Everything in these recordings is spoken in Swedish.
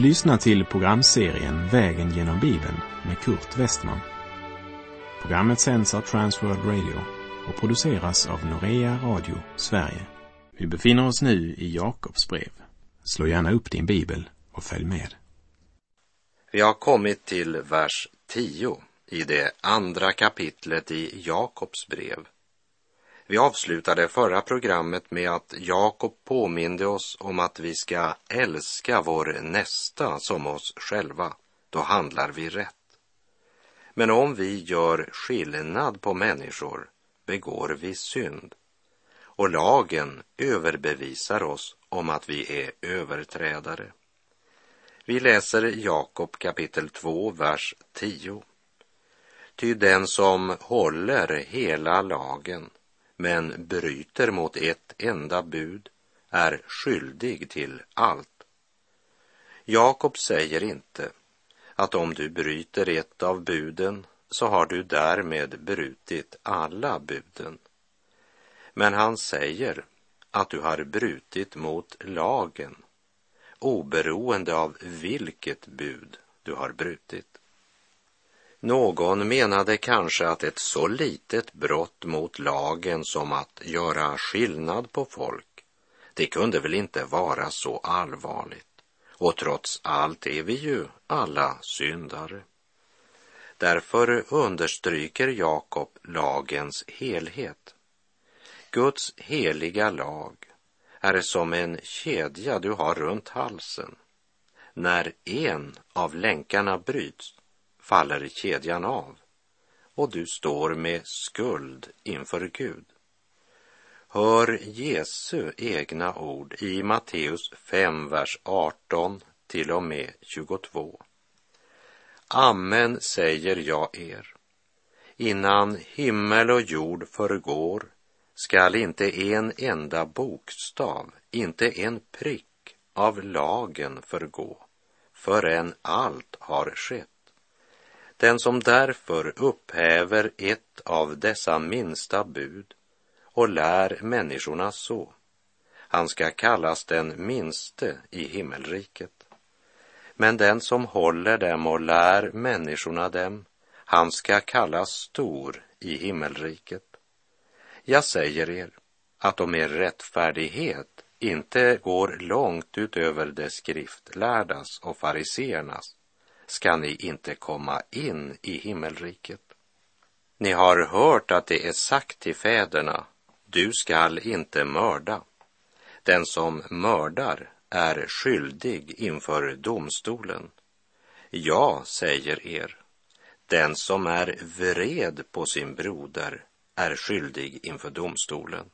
Du lyssnar till programserien Vägen genom Bibeln med Kurt Westman. Programmet sänds av Transworld Radio och produceras av Norea Radio Sverige. Vi befinner oss nu i Jakobs brev. Slå gärna upp din bibel och följ med. Vi har kommit till vers 10 i det andra kapitlet i Jakobs brev. Vi avslutade förra programmet med att Jakob påminde oss om att vi ska älska vår nästa som oss själva. Då handlar vi rätt. Men om vi gör skillnad på människor begår vi synd. Och lagen överbevisar oss om att vi är överträdare. Vi läser Jakob kapitel 2, vers 10. Ty den som håller hela lagen men bryter mot ett enda bud är skyldig till allt. Jakob säger inte att om du bryter ett av buden så har du därmed brutit alla buden. Men han säger att du har brutit mot lagen oberoende av vilket bud du har brutit. Någon menade kanske att ett så litet brott mot lagen som att göra skillnad på folk, det kunde väl inte vara så allvarligt. Och trots allt är vi ju alla syndare. Därför understryker Jakob lagens helhet. Guds heliga lag är som en kedja du har runt halsen. När en av länkarna bryts faller kedjan av och du står med skuld inför Gud. Hör Jesu egna ord i Matteus 5, vers 18 till och med 22. Amen säger jag er. Innan himmel och jord förgår skall inte en enda bokstav, inte en prick av lagen förgå förrän allt har skett. Den som därför upphäver ett av dessa minsta bud och lär människorna så, han ska kallas den minste i himmelriket. Men den som håller dem och lär människorna dem, han ska kallas stor i himmelriket. Jag säger er att om er rättfärdighet inte går långt utöver det skriftlärdas och fariseernas ska ni inte komma in i himmelriket. Ni har hört att det är sagt till fäderna, du skall inte mörda. Den som mördar är skyldig inför domstolen. Jag säger er, den som är vred på sin broder är skyldig inför domstolen.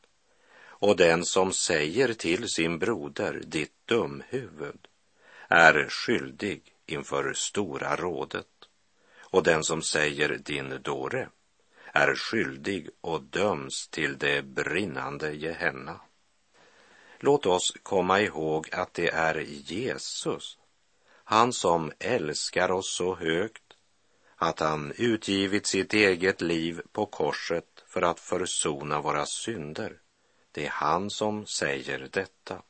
Och den som säger till sin broder, ditt dumhuvud, är skyldig inför Stora rådet. Och den som säger din dåre är skyldig och döms till det brinnande Gehenna. Låt oss komma ihåg att det är Jesus, han som älskar oss så högt att han utgivit sitt eget liv på korset för att försona våra synder. Det är han som säger detta.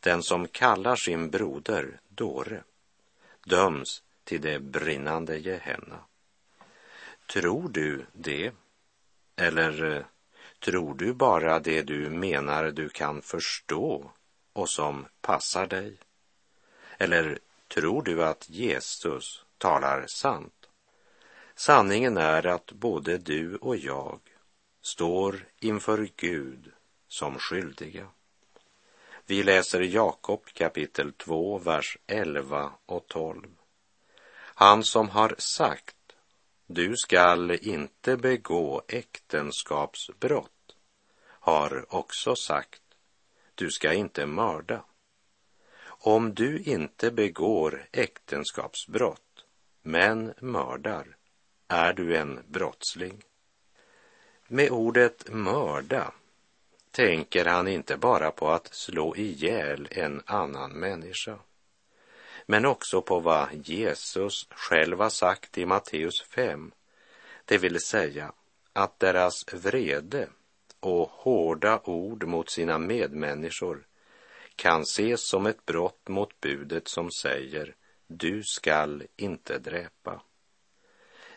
Den som kallar sin broder dåre döms till det brinnande Gehenna. Tror du det? Eller eh, tror du bara det du menar du kan förstå och som passar dig? Eller tror du att Jesus talar sant? Sanningen är att både du och jag står inför Gud som skyldiga. Vi läser Jakob kapitel 2, vers 11 och 12. Han som har sagt, du skall inte begå äktenskapsbrott, har också sagt, du ska inte mörda. Om du inte begår äktenskapsbrott, men mördar, är du en brottsling. Med ordet mörda tänker han inte bara på att slå ihjäl en annan människa, men också på vad Jesus själv har sagt i Matteus 5, det vill säga att deras vrede och hårda ord mot sina medmänniskor kan ses som ett brott mot budet som säger du skall inte dräpa.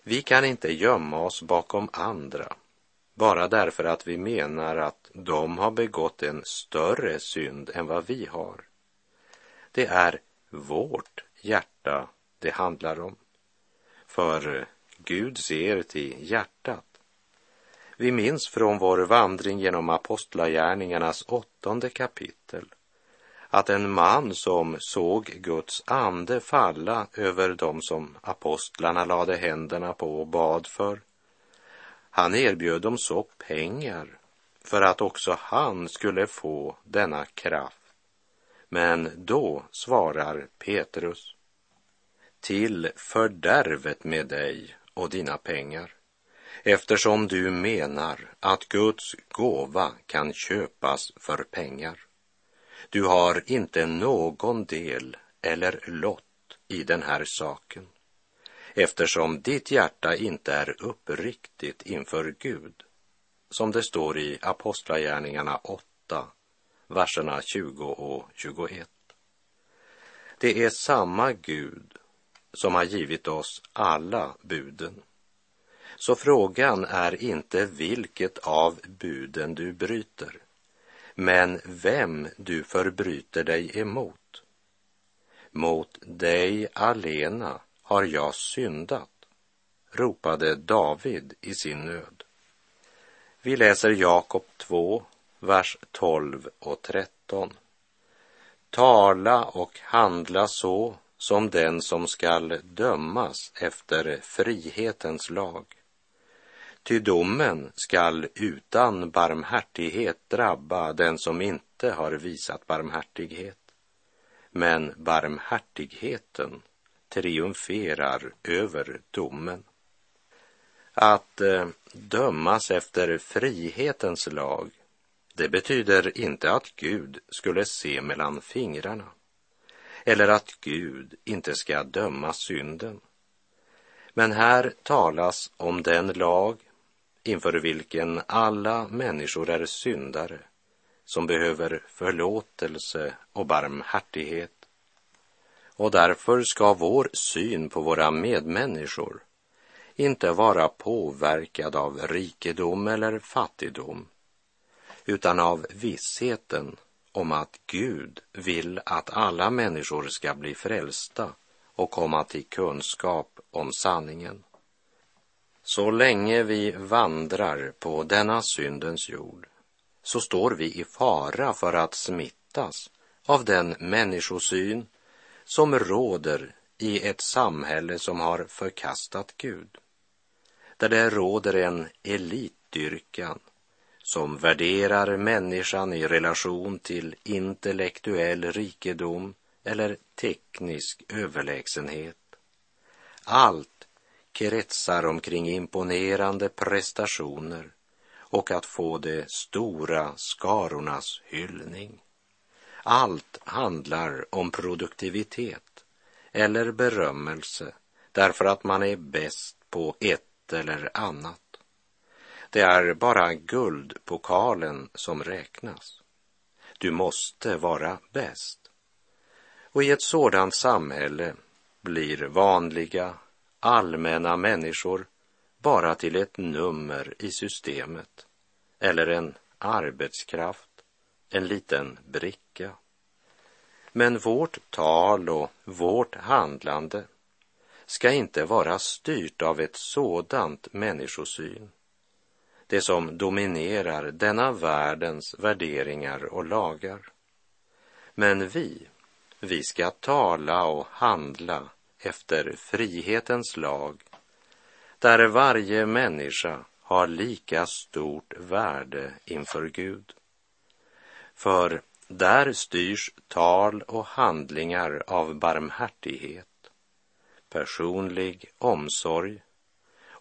Vi kan inte gömma oss bakom andra bara därför att vi menar att de har begått en större synd än vad vi har. Det är vårt hjärta det handlar om. För Gud ser till hjärtat. Vi minns från vår vandring genom Apostlagärningarnas åttonde kapitel att en man som såg Guds ande falla över dem som apostlarna lade händerna på och bad för, han erbjöd dem så pengar för att också han skulle få denna kraft. Men då svarar Petrus, till fördärvet med dig och dina pengar, eftersom du menar att Guds gåva kan köpas för pengar. Du har inte någon del eller lott i den här saken, eftersom ditt hjärta inte är uppriktigt inför Gud, som det står i Apostlagärningarna 8, verserna 20 och 21. Det är samma Gud som har givit oss alla buden. Så frågan är inte vilket av buden du bryter, men vem du förbryter dig emot. Mot dig alena har jag syndat, ropade David i sin nöd. Vi läser Jakob 2, vers 12 och 13. Tala och handla så som den som skall dömas efter frihetens lag. Ty domen skall utan barmhärtighet drabba den som inte har visat barmhärtighet. Men barmhärtigheten triumferar över domen. Att eh, dömas efter frihetens lag, det betyder inte att Gud skulle se mellan fingrarna eller att Gud inte ska döma synden. Men här talas om den lag inför vilken alla människor är syndare som behöver förlåtelse och barmhärtighet. Och därför ska vår syn på våra medmänniskor inte vara påverkad av rikedom eller fattigdom, utan av vissheten om att Gud vill att alla människor ska bli frälsta och komma till kunskap om sanningen. Så länge vi vandrar på denna syndens jord så står vi i fara för att smittas av den människosyn som råder i ett samhälle som har förkastat Gud. Där det råder en elitdyrkan som värderar människan i relation till intellektuell rikedom eller teknisk överlägsenhet. Allt kretsar omkring imponerande prestationer och att få de stora skarornas hyllning. Allt handlar om produktivitet eller berömmelse därför att man är bäst på ett eller annat. Det är bara guldpokalen som räknas. Du måste vara bäst. Och i ett sådant samhälle blir vanliga, allmänna människor bara till ett nummer i systemet eller en arbetskraft, en liten bricka. Men vårt tal och vårt handlande ska inte vara styrt av ett sådant människosyn det som dominerar denna världens värderingar och lagar. Men vi, vi ska tala och handla efter frihetens lag, där varje människa har lika stort värde inför Gud. För där styrs tal och handlingar av barmhärtighet, personlig omsorg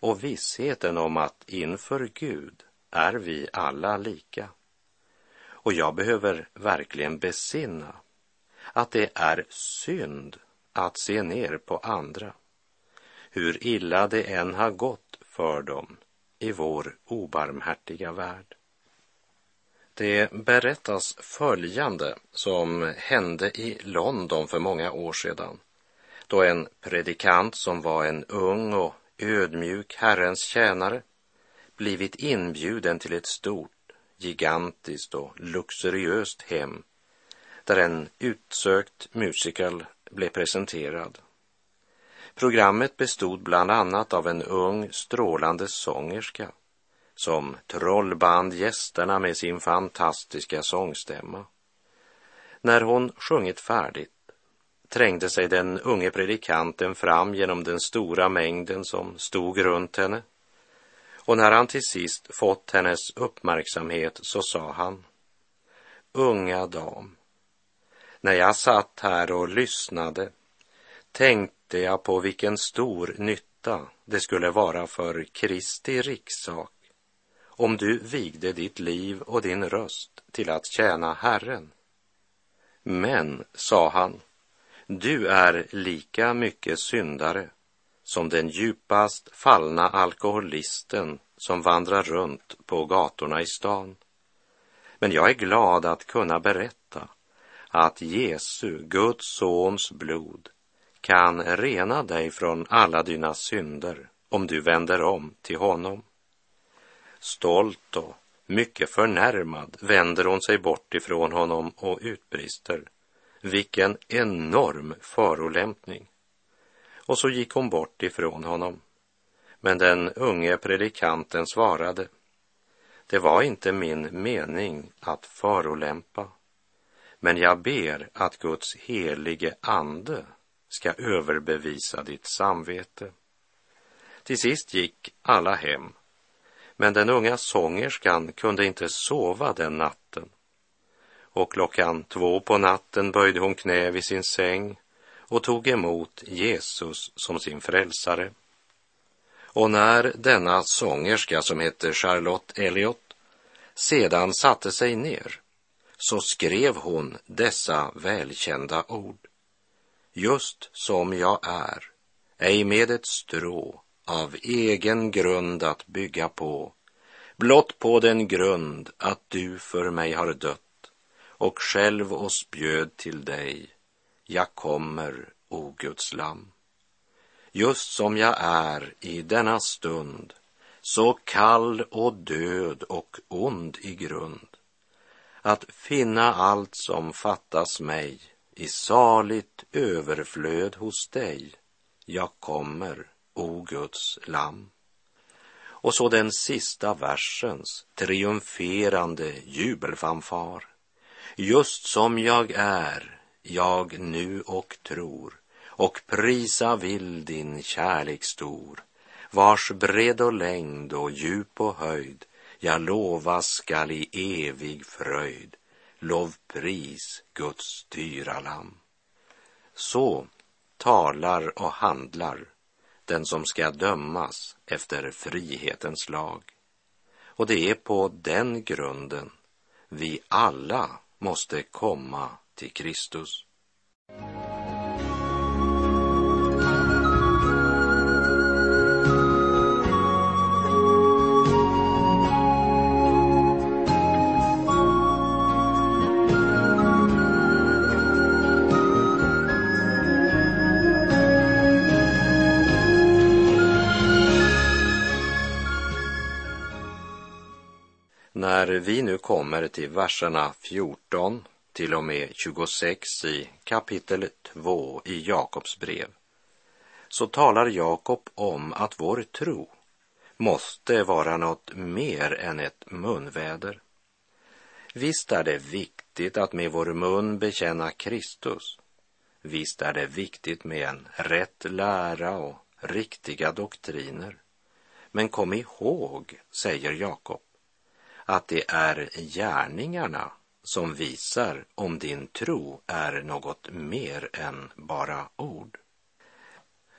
och vissheten om att inför Gud är vi alla lika. Och jag behöver verkligen besinna att det är synd att se ner på andra, hur illa det än har gått för dem i vår obarmhärtiga värld. Det berättas följande som hände i London för många år sedan då en predikant som var en ung och ödmjuk Herrens tjänare blivit inbjuden till ett stort, gigantiskt och luxuriöst hem där en utsökt musical blev presenterad. Programmet bestod bland annat av en ung strålande sångerska som trollband gästerna med sin fantastiska sångstämma. När hon sjungit färdigt trängde sig den unge predikanten fram genom den stora mängden som stod runt henne. Och när han till sist fått hennes uppmärksamhet så sa han Unga dam, när jag satt här och lyssnade tänkte jag på vilken stor nytta det skulle vara för Kristi rikssak om du vigde ditt liv och din röst till att tjäna Herren. Men, sa han, du är lika mycket syndare som den djupast fallna alkoholisten som vandrar runt på gatorna i stan. Men jag är glad att kunna berätta att Jesu, Guds sons blod kan rena dig från alla dina synder om du vänder om till honom. Stolt och mycket förnärmad vänder hon sig bort ifrån honom och utbrister. Vilken enorm förolämpning. Och så gick hon bort ifrån honom. Men den unge predikanten svarade. Det var inte min mening att förolämpa. Men jag ber att Guds helige ande ska överbevisa ditt samvete. Till sist gick alla hem men den unga sångerskan kunde inte sova den natten. Och klockan två på natten böjde hon knä vid sin säng och tog emot Jesus som sin frälsare. Och när denna sångerska som hette Charlotte Elliot sedan satte sig ner så skrev hon dessa välkända ord. Just som jag är, ej med ett strå av egen grund att bygga på, blott på den grund att du för mig har dött och själv oss bjöd till dig, jag kommer, o Guds lam. Just som jag är i denna stund, så kall och död och ond i grund, att finna allt som fattas mig i saligt överflöd hos dig, jag kommer, o Guds lam. Och så den sista versens triumferande jubelfanfar. Just som jag är, jag nu och tror, och prisa vill din kärlek stor, vars bredd och längd och djup och höjd jag lova skall i evig fröjd, lovpris Guds dyra lam. Så talar och handlar den som ska dömas efter frihetens lag. Och det är på den grunden vi alla måste komma till Kristus. När vi nu kommer till verserna 14 till och med 26 i kapitel 2 i Jakobs brev så talar Jakob om att vår tro måste vara något mer än ett munväder. Visst är det viktigt att med vår mun bekänna Kristus. Visst är det viktigt med en rätt lära och riktiga doktriner. Men kom ihåg, säger Jakob, att det är gärningarna som visar om din tro är något mer än bara ord.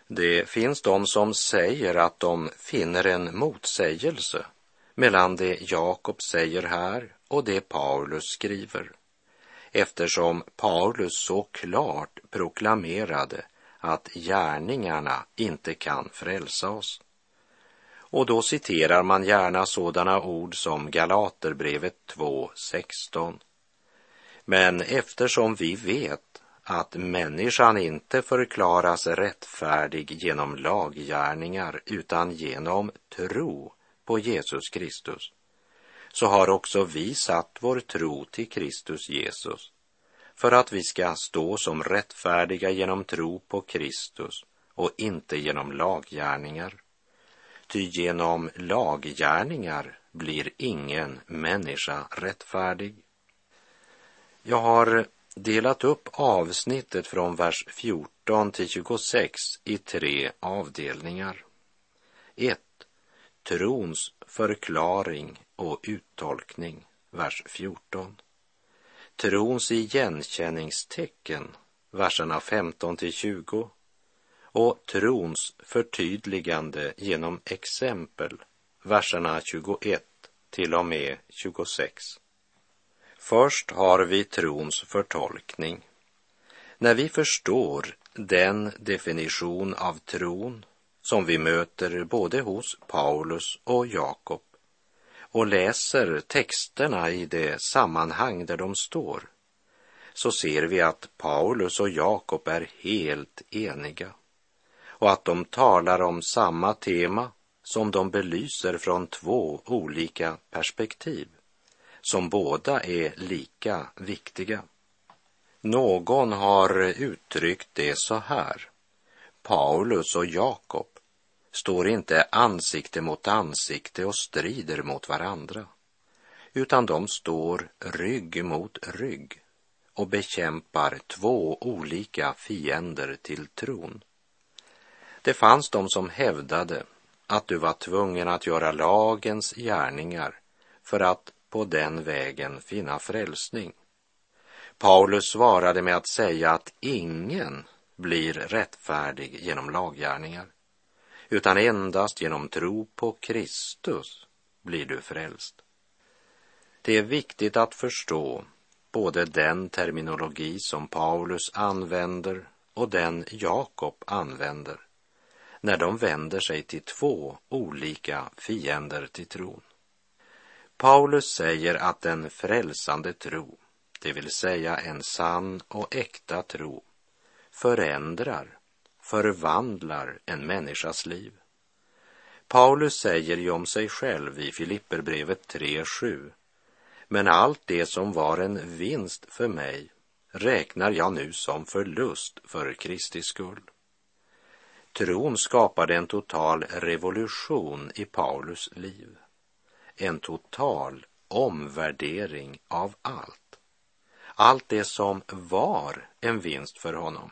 Det finns de som säger att de finner en motsägelse mellan det Jakob säger här och det Paulus skriver eftersom Paulus så klart proklamerade att gärningarna inte kan frälsa oss. Och då citerar man gärna sådana ord som Galaterbrevet 2.16. Men eftersom vi vet att människan inte förklaras rättfärdig genom laggärningar utan genom tro på Jesus Kristus, så har också vi satt vår tro till Kristus Jesus för att vi ska stå som rättfärdiga genom tro på Kristus och inte genom laggärningar. Ty genom laggärningar blir ingen människa rättfärdig. Jag har delat upp avsnittet från vers 14 till 26 i tre avdelningar. 1. Trons förklaring och uttolkning, vers 14. Trons igenkänningstecken, verserna 15 till 20 och trons förtydligande genom exempel, verserna 21 till och med 26. Först har vi trons förtolkning. När vi förstår den definition av tron som vi möter både hos Paulus och Jakob och läser texterna i det sammanhang där de står så ser vi att Paulus och Jakob är helt eniga och att de talar om samma tema som de belyser från två olika perspektiv som båda är lika viktiga. Någon har uttryckt det så här. Paulus och Jakob står inte ansikte mot ansikte och strider mot varandra, utan de står rygg mot rygg och bekämpar två olika fiender till tron. Det fanns de som hävdade att du var tvungen att göra lagens gärningar för att på den vägen finna frälsning. Paulus svarade med att säga att ingen blir rättfärdig genom laggärningar, utan endast genom tro på Kristus blir du frälst. Det är viktigt att förstå både den terminologi som Paulus använder och den Jakob använder när de vänder sig till två olika fiender till tron. Paulus säger att en frälsande tro, det vill säga en sann och äkta tro, förändrar, förvandlar en människas liv. Paulus säger ju om sig själv i Filipperbrevet 3.7. Men allt det som var en vinst för mig räknar jag nu som förlust för Kristi skull. Tron skapade en total revolution i Paulus liv. En total omvärdering av allt. Allt det som var en vinst för honom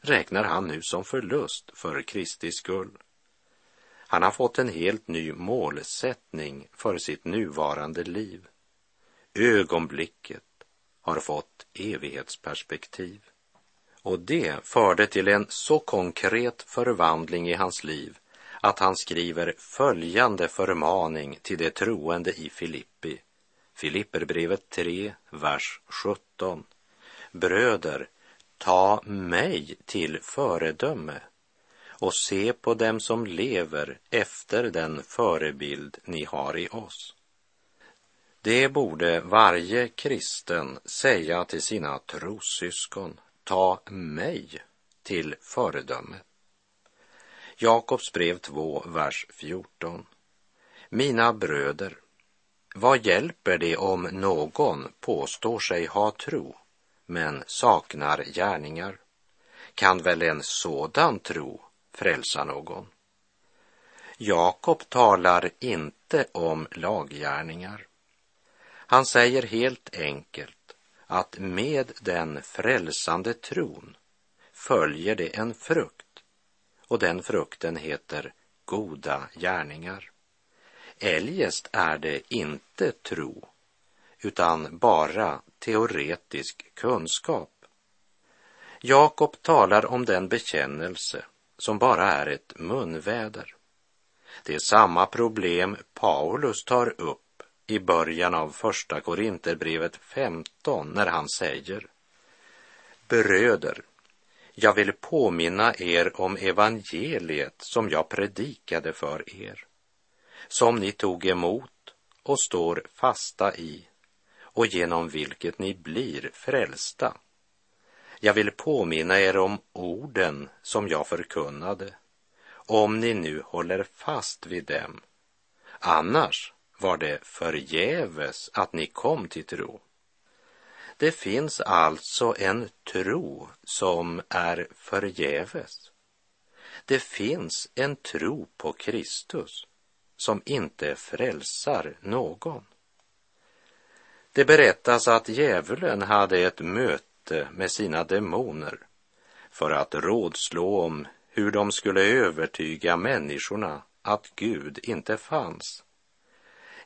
räknar han nu som förlust för Kristi skull. Han har fått en helt ny målsättning för sitt nuvarande liv. Ögonblicket har fått evighetsperspektiv. Och det förde till en så konkret förvandling i hans liv att han skriver följande förmaning till de troende i Filippi. Filipperbrevet 3, vers 17. Bröder, ta mig till föredöme och se på dem som lever efter den förebild ni har i oss. Det borde varje kristen säga till sina trossyskon ta mig till föredöme. Jakobs brev 2, vers 14. Mina bröder, vad hjälper det om någon påstår sig ha tro men saknar gärningar? Kan väl en sådan tro frälsa någon? Jakob talar inte om laggärningar. Han säger helt enkelt att med den frälsande tron följer det en frukt och den frukten heter goda gärningar. Eljest är det inte tro utan bara teoretisk kunskap. Jakob talar om den bekännelse som bara är ett munväder. Det är samma problem Paulus tar upp i början av första Korinterbrevet 15 när han säger Bröder, jag vill påminna er om evangeliet som jag predikade för er, som ni tog emot och står fasta i och genom vilket ni blir frälsta. Jag vill påminna er om orden som jag förkunnade, om ni nu håller fast vid dem. Annars var det förgäves att ni kom till tro. Det finns alltså en tro som är förgäves. Det finns en tro på Kristus som inte frälsar någon. Det berättas att djävulen hade ett möte med sina demoner för att rådslå om hur de skulle övertyga människorna att Gud inte fanns.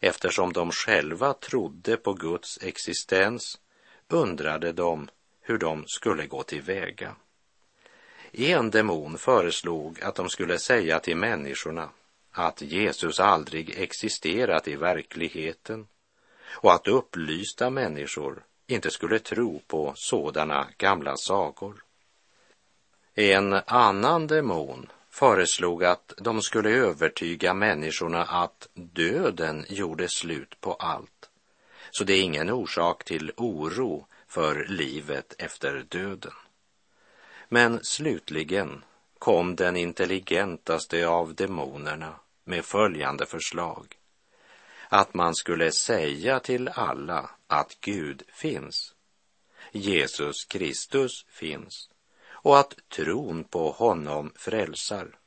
Eftersom de själva trodde på Guds existens undrade de hur de skulle gå till väga. En demon föreslog att de skulle säga till människorna att Jesus aldrig existerat i verkligheten och att upplysta människor inte skulle tro på sådana gamla sagor. En annan demon föreslog att de skulle övertyga människorna att döden gjorde slut på allt. Så det är ingen orsak till oro för livet efter döden. Men slutligen kom den intelligentaste av demonerna med följande förslag. Att man skulle säga till alla att Gud finns. Jesus Kristus finns och att tron på honom frälsar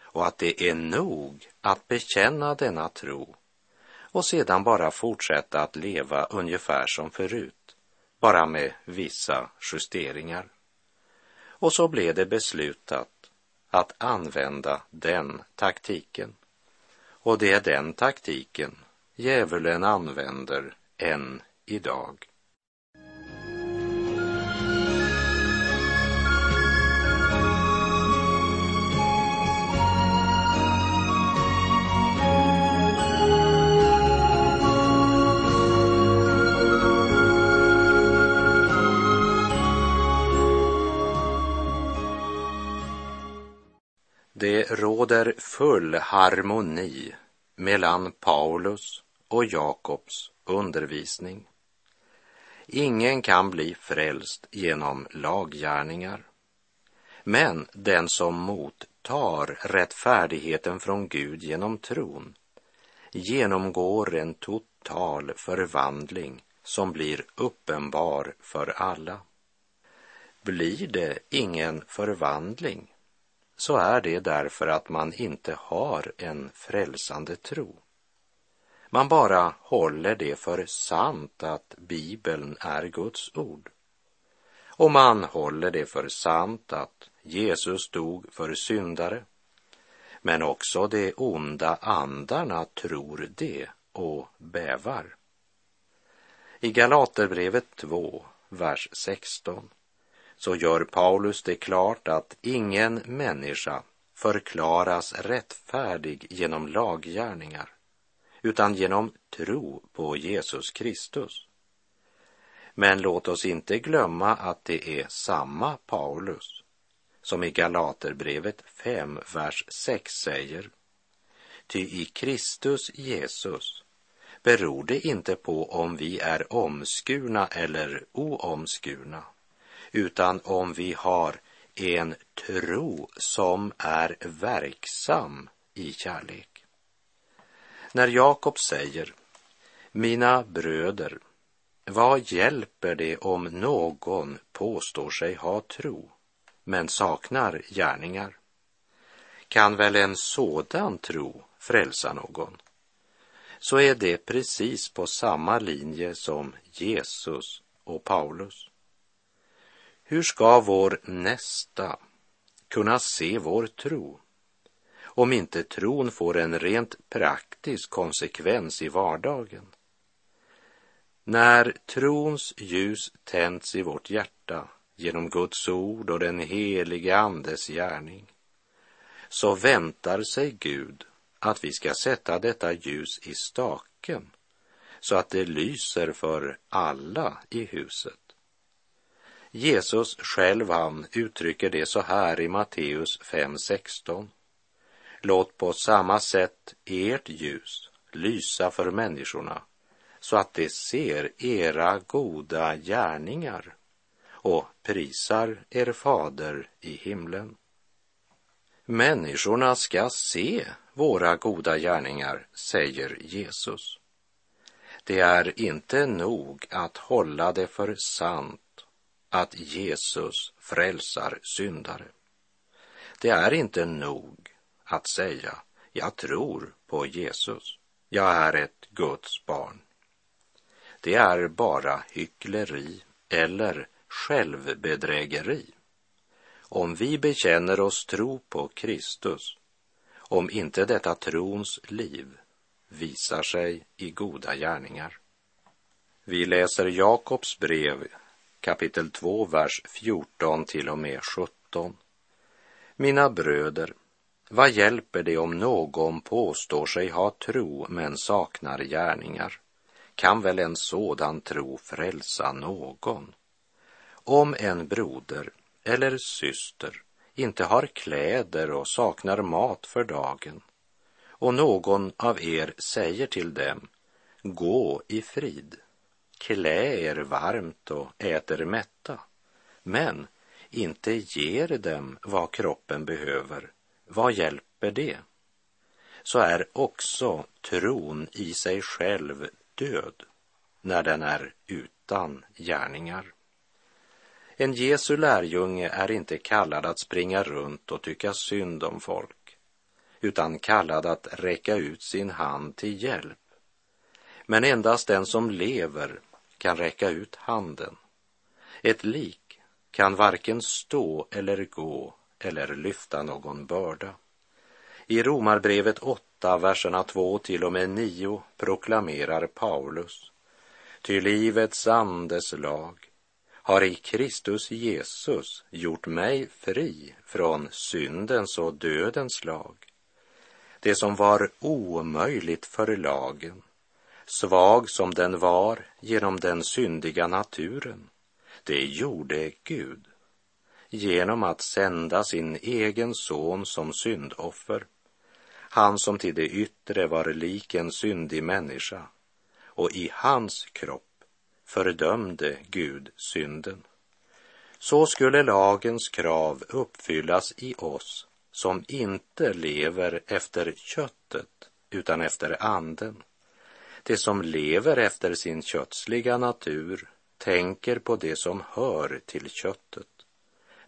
och att det är nog att bekänna denna tro och sedan bara fortsätta att leva ungefär som förut, bara med vissa justeringar. Och så blev det beslutat att använda den taktiken. Och det är den taktiken djävulen använder än idag. Det råder full harmoni mellan Paulus och Jakobs undervisning. Ingen kan bli frälst genom laggärningar. Men den som mottar rättfärdigheten från Gud genom tron genomgår en total förvandling som blir uppenbar för alla. Blir det ingen förvandling så är det därför att man inte har en frälsande tro. Man bara håller det för sant att Bibeln är Guds ord. Och man håller det för sant att Jesus dog för syndare. Men också de onda andarna tror det och bävar. I Galaterbrevet 2, vers 16 så gör Paulus det klart att ingen människa förklaras rättfärdig genom laggärningar utan genom tro på Jesus Kristus. Men låt oss inte glömma att det är samma Paulus som i Galaterbrevet 5, vers 6 säger Ty i Kristus Jesus beror det inte på om vi är omskurna eller oomskurna utan om vi har en tro som är verksam i kärlek. När Jakob säger, mina bröder, vad hjälper det om någon påstår sig ha tro men saknar gärningar? Kan väl en sådan tro frälsa någon? Så är det precis på samma linje som Jesus och Paulus. Hur ska vår nästa kunna se vår tro om inte tron får en rent praktisk konsekvens i vardagen? När trons ljus tänds i vårt hjärta genom Guds ord och den helige Andes gärning så väntar sig Gud att vi ska sätta detta ljus i staken så att det lyser för alla i huset. Jesus själv han uttrycker det så här i Matteus 5.16. Låt på samma sätt ert ljus lysa för människorna så att de ser era goda gärningar och prisar er fader i himlen. Människorna ska se våra goda gärningar, säger Jesus. Det är inte nog att hålla det för sant att Jesus frälsar syndare. Det är inte nog att säga jag tror på Jesus. Jag är ett Guds barn. Det är bara hyckleri eller självbedrägeri. Om vi bekänner oss tro på Kristus, om inte detta trons liv visar sig i goda gärningar. Vi läser Jakobs brev kapitel 2, vers 14 till och med 17. Mina bröder, vad hjälper det om någon påstår sig ha tro men saknar gärningar? Kan väl en sådan tro frälsa någon? Om en broder eller syster inte har kläder och saknar mat för dagen och någon av er säger till dem, gå i frid, klä er varmt och äter mätta, men inte ger dem vad kroppen behöver, vad hjälper det? Så är också tron i sig själv död när den är utan gärningar. En Jesu lärjunge är inte kallad att springa runt och tycka synd om folk, utan kallad att räcka ut sin hand till hjälp. Men endast den som lever kan räcka ut handen. Ett lik kan varken stå eller gå eller lyfta någon börda. I Romarbrevet 8, verserna 2 till och med 9 proklamerar Paulus, ty livets andes lag har i Kristus Jesus gjort mig fri från syndens och dödens lag. Det som var omöjligt för lagen, svag som den var genom den syndiga naturen, det gjorde Gud genom att sända sin egen son som syndoffer, han som till det yttre var lik en syndig människa, och i hans kropp fördömde Gud synden. Så skulle lagens krav uppfyllas i oss som inte lever efter köttet utan efter anden. Det som lever efter sin kötsliga natur tänker på det som hör till köttet.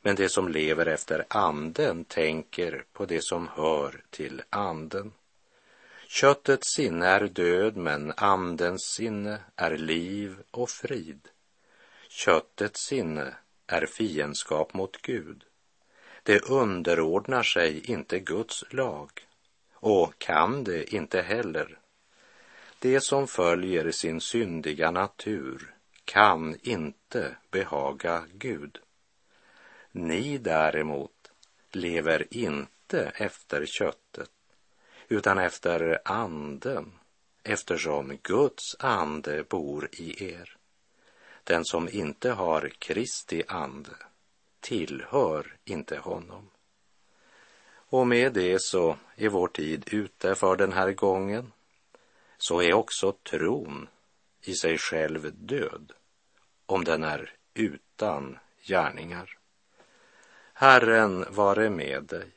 Men det som lever efter anden tänker på det som hör till anden. Köttets sinne är död, men andens sinne är liv och frid. Köttets sinne är fiendskap mot Gud. Det underordnar sig inte Guds lag och kan det inte heller. Det som följer sin syndiga natur kan inte behaga Gud. Ni däremot lever inte efter köttet utan efter anden, eftersom Guds ande bor i er. Den som inte har Kristi ande tillhör inte honom. Och med det så är vår tid ute för den här gången. Så är också tron i sig själv död om den är utan gärningar. Herren vare med dig.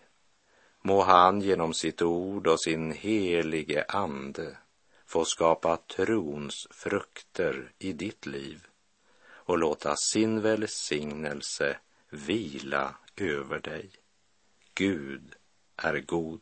Må han genom sitt ord och sin helige ande få skapa trons frukter i ditt liv och låta sin välsignelse vila över dig. Gud är god.